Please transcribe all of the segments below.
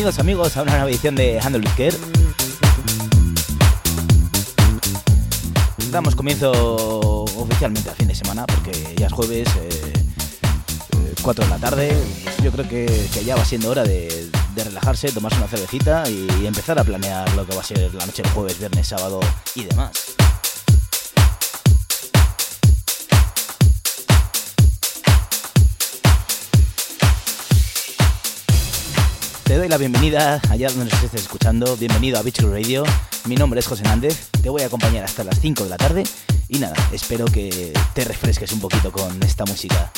Bienvenidos amigos a una nueva edición de Handle Care. Damos comienzo oficialmente al fin de semana porque ya es jueves, 4 eh, de la tarde. Yo creo que, ya va siendo hora de, relajarse, tomarse una cervecita y empezar a planear lo que va a ser la noche del jueves, viernes, sábado y demás. Te doy la bienvenida allá donde nos estés escuchando. Bienvenido a Beach Radio. Mi nombre es José Nández. Te voy a acompañar hasta las 5 de la tarde. Y nada, espero que te refresques un poquito con esta música.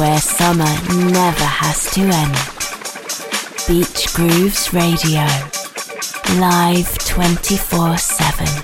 Where summer never has to end. Beach Grooves Radio. Live 24 7.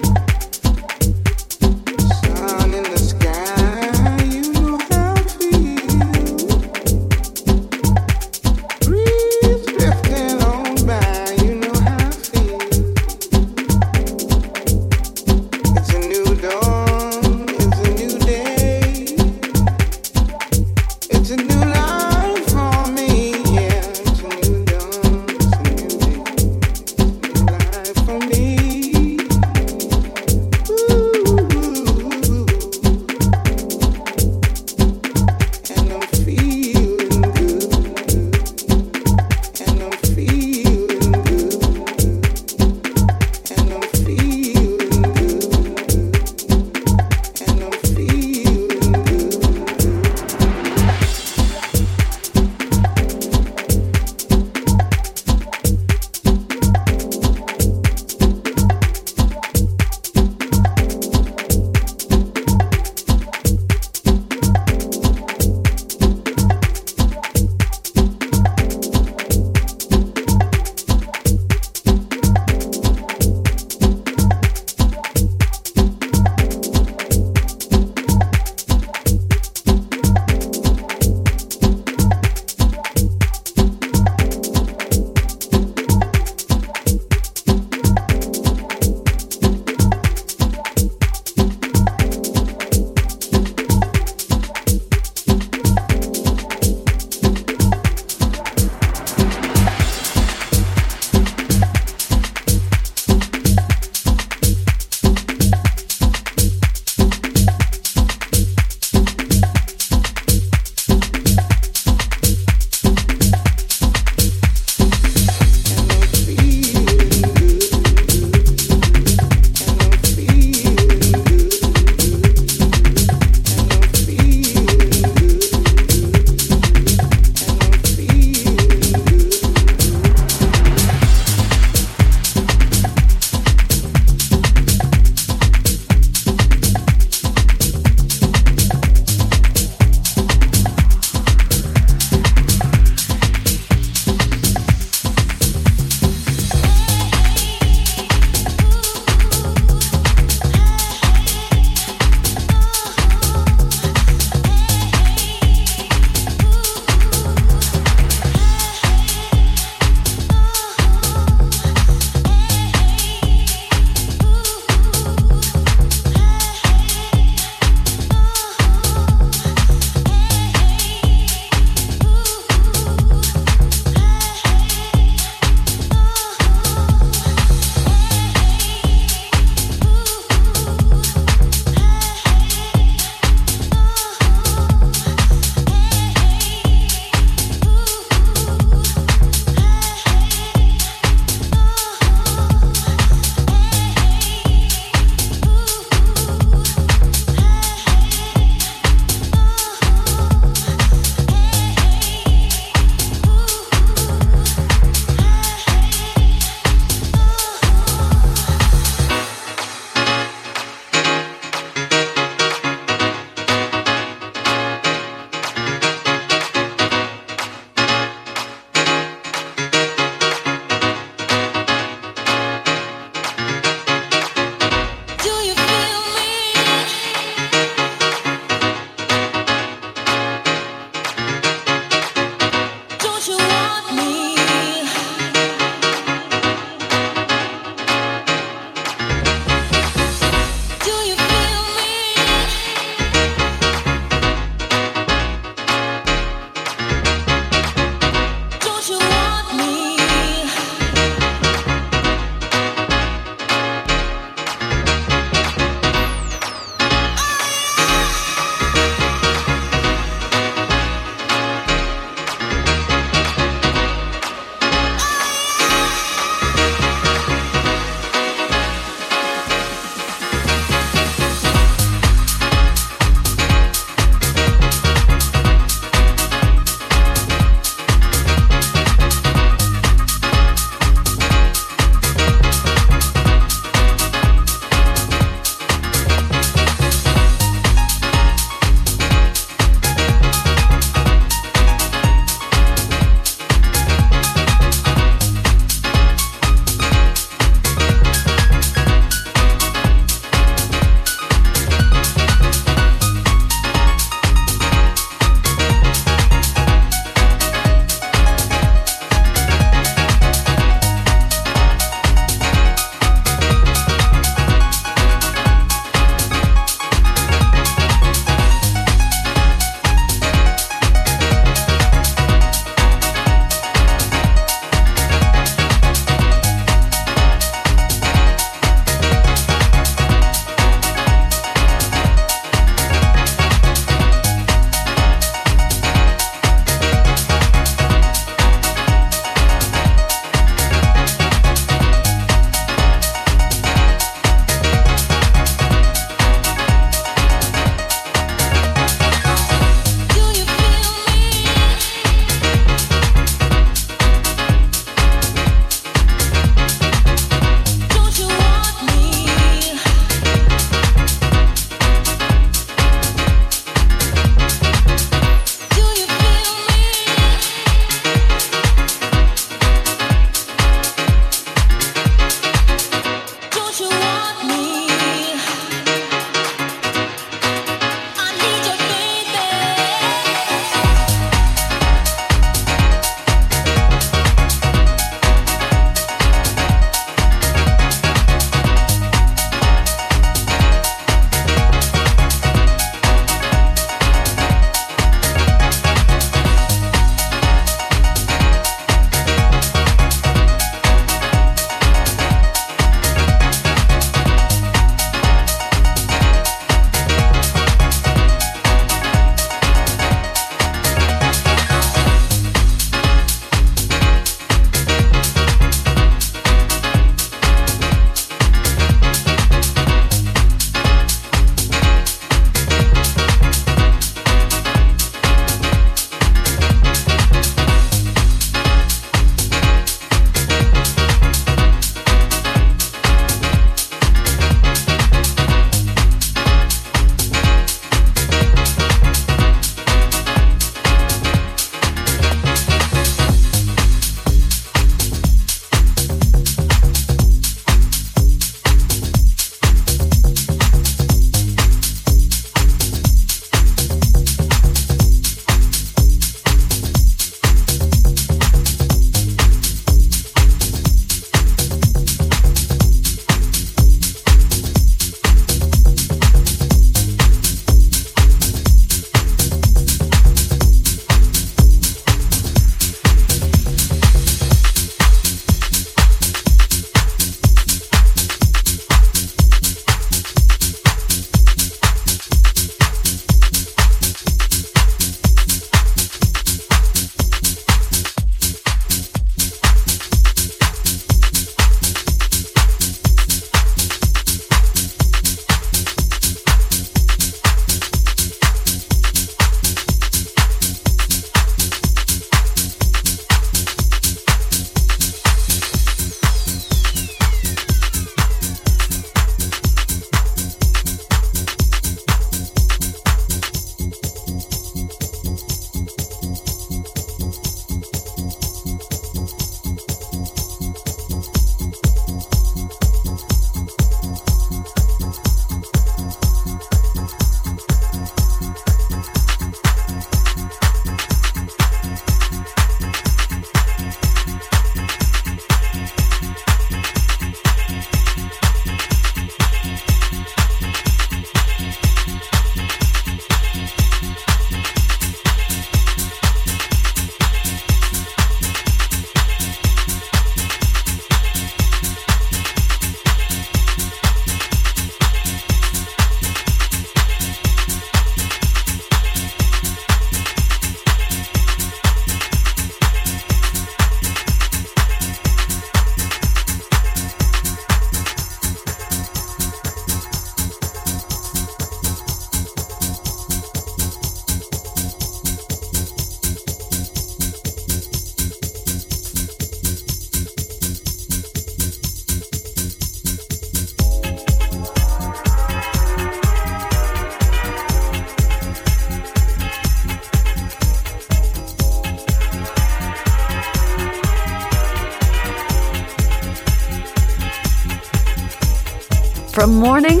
From morning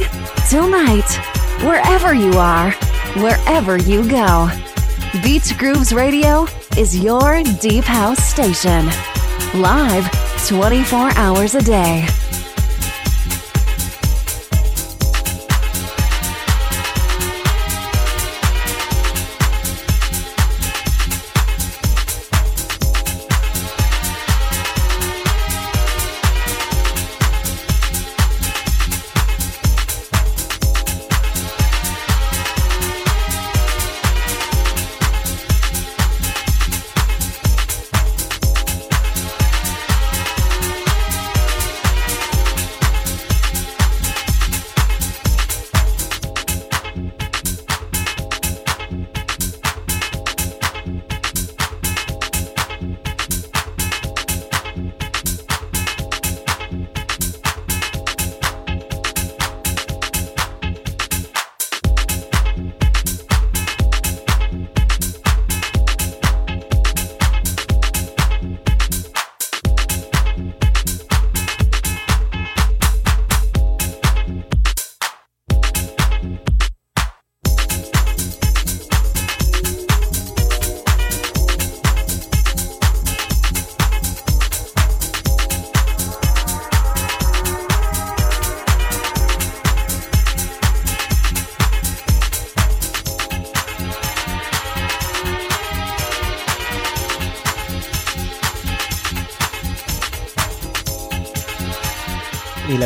till night, wherever you are, wherever you go. Beach Grooves Radio is your deep house station. Live 24 hours a day.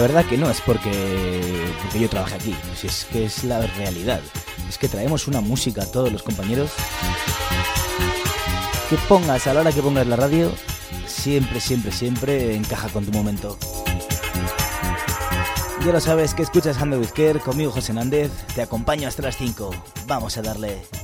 La verdad que no es porque, porque yo trabaje aquí, es que es la realidad. Es que traemos una música a todos los compañeros. Que pongas a la hora que pongas la radio, siempre, siempre, siempre encaja con tu momento. Ya lo sabes que escuchas with Care conmigo José Nández, te acompaño hasta las 5. Vamos a darle.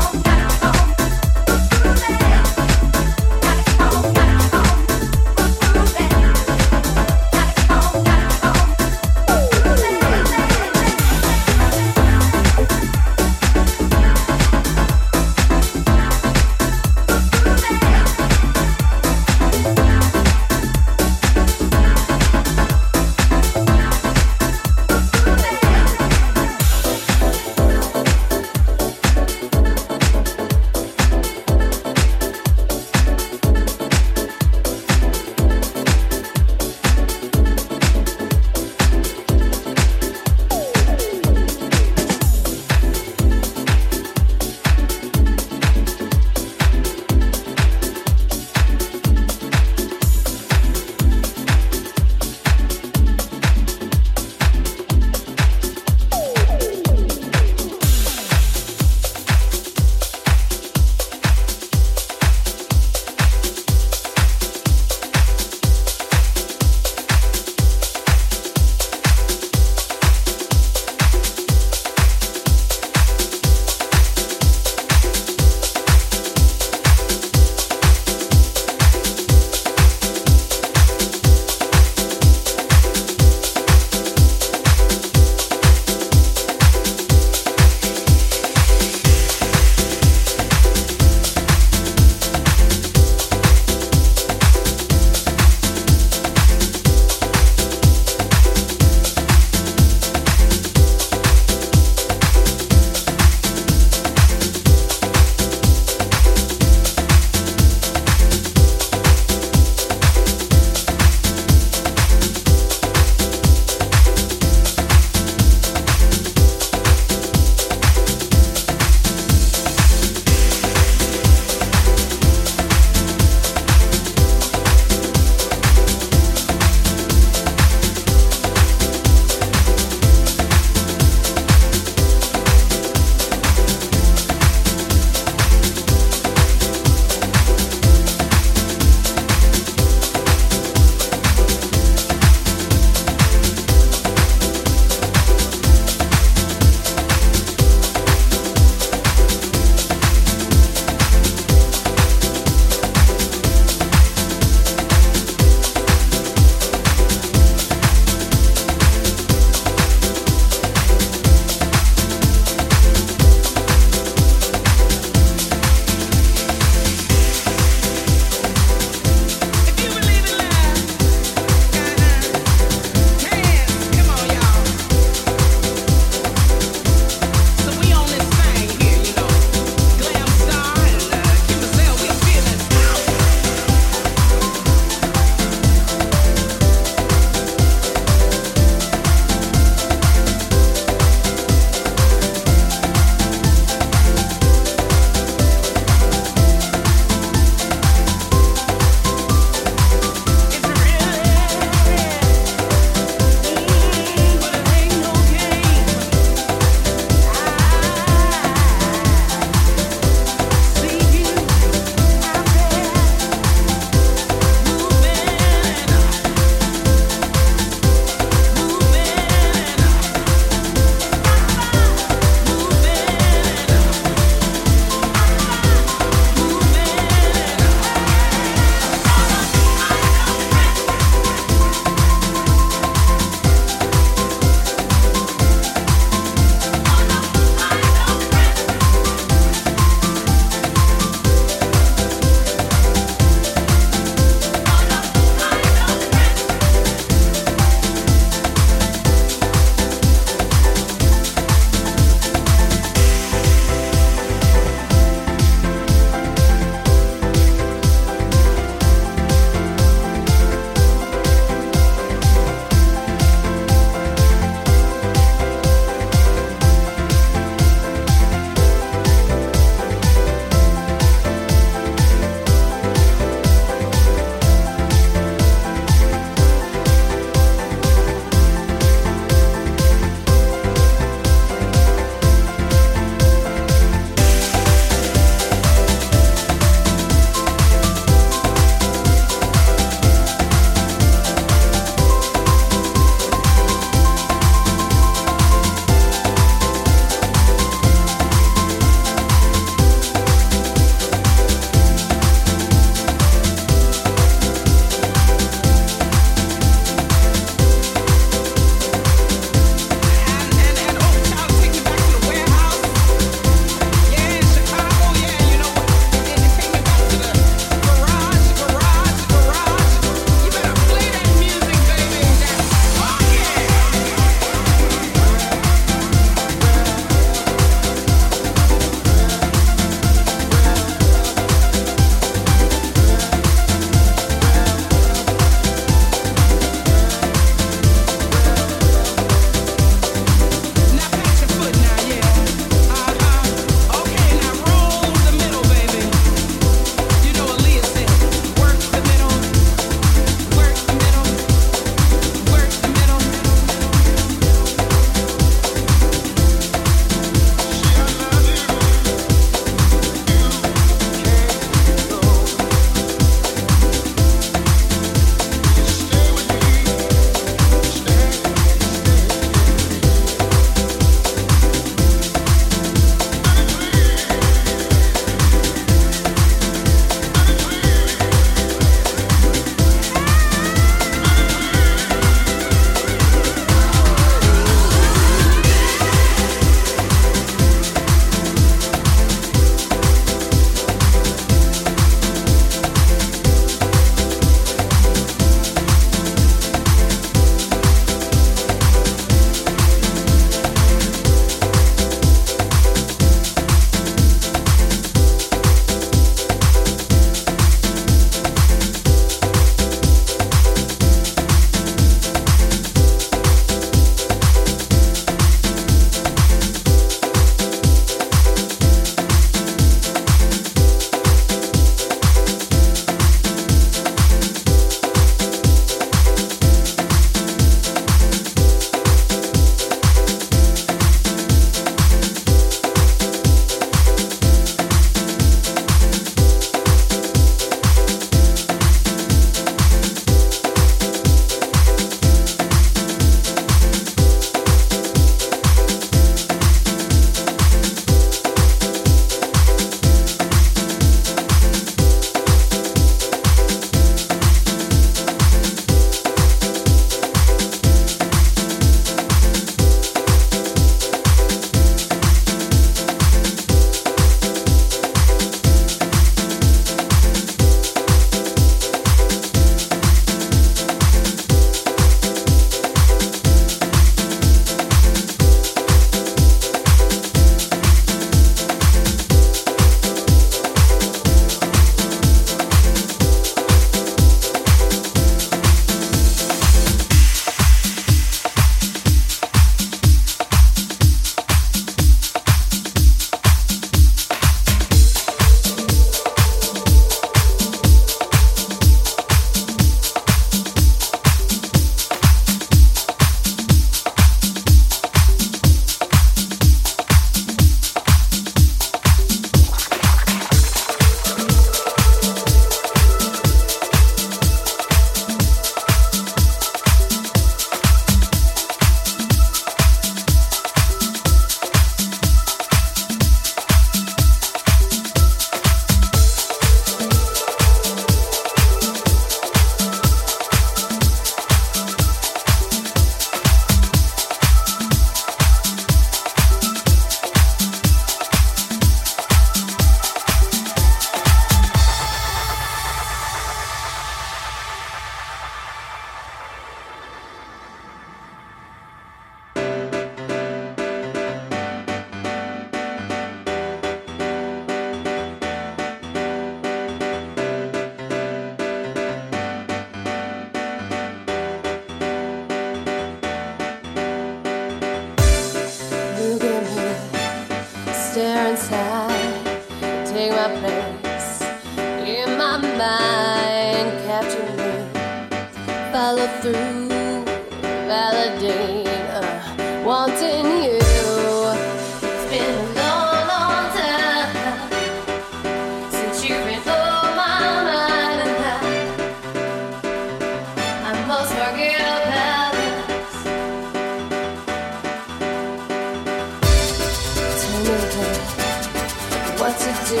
what to do.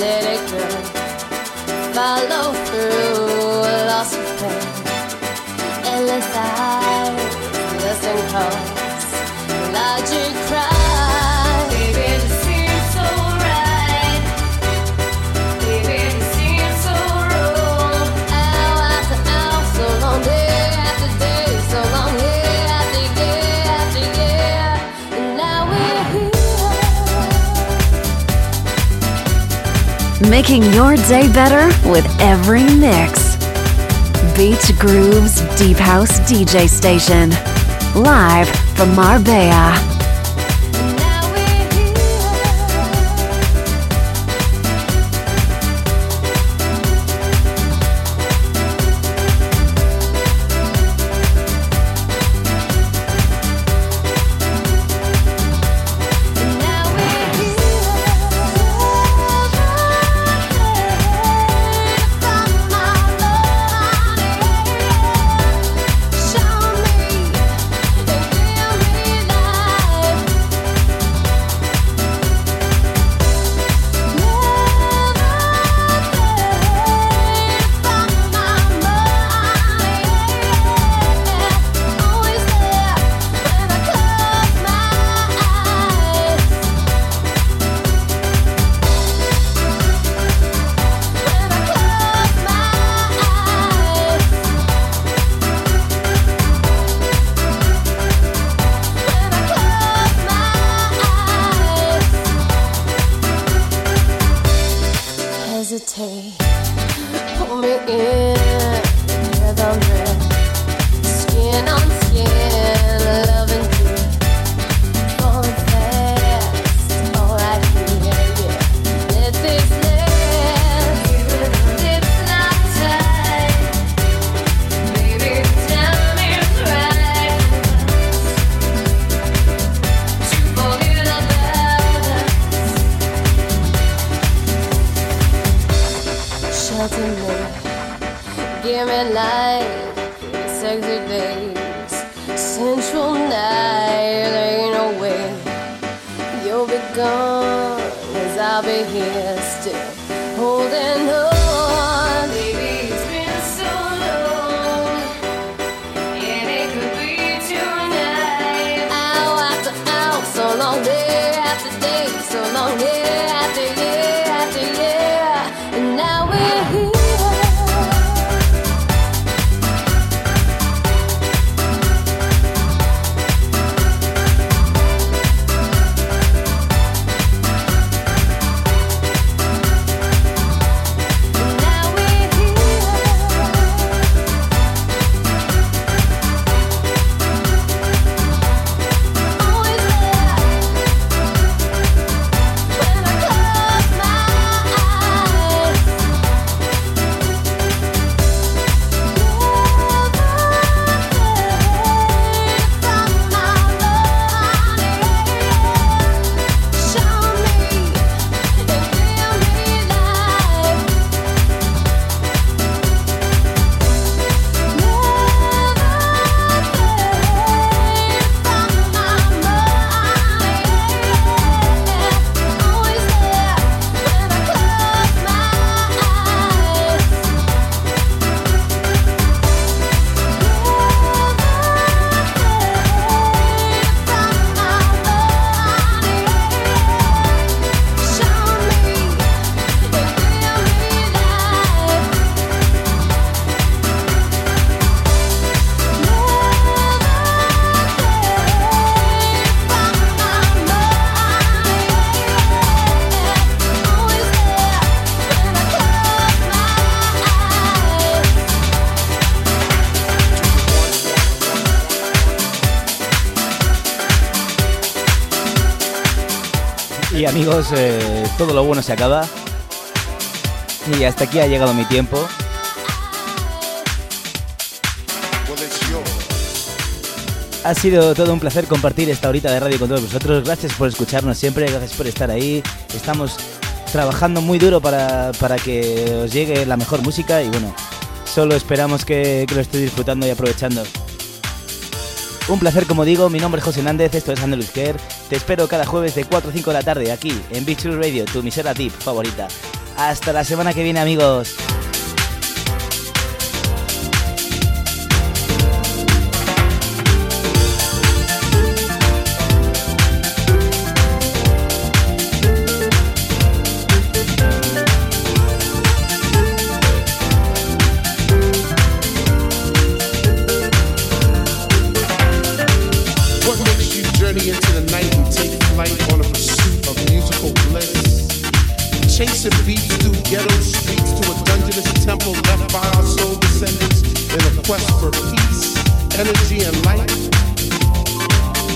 Let it go, follow through. Loss of pain, endless eyes, listen close. Logic cries. Making your day better with every mix. Beach Grooves Deep House DJ Station. Live from Marbella. hesitate. Pull me in, rhythm. Eh, todo lo bueno se acaba. Y hasta aquí ha llegado mi tiempo. Ha sido todo un placer compartir esta horita de radio con todos vosotros. Gracias por escucharnos siempre, gracias por estar ahí. Estamos trabajando muy duro para, que os llegue la mejor música y bueno, solo esperamos que, lo estéis disfrutando y aprovechando. Un placer, como digo, mi nombre es José Nández, esto es Andaluz. Te espero cada jueves de 4 a 5 de la tarde aquí en Beach Radio, tu emisora tip favorita. Hasta la semana que viene, amigos. quest for peace, energy, and light?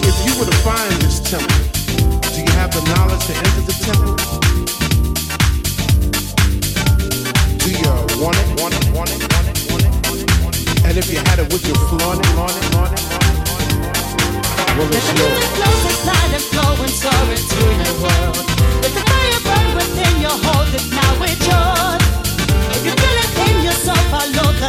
If you were to find this temple, do you have the knowledge to enter the temple? Do you want it, want it, want it, want it, want it, want it. And if you had it, with you flaunt it, flaunt it, flaunt it, flaunt it? Well, it's yours. Let the flow inside and flow and soar into the world. Let the fire burn within your hold it, now it's yours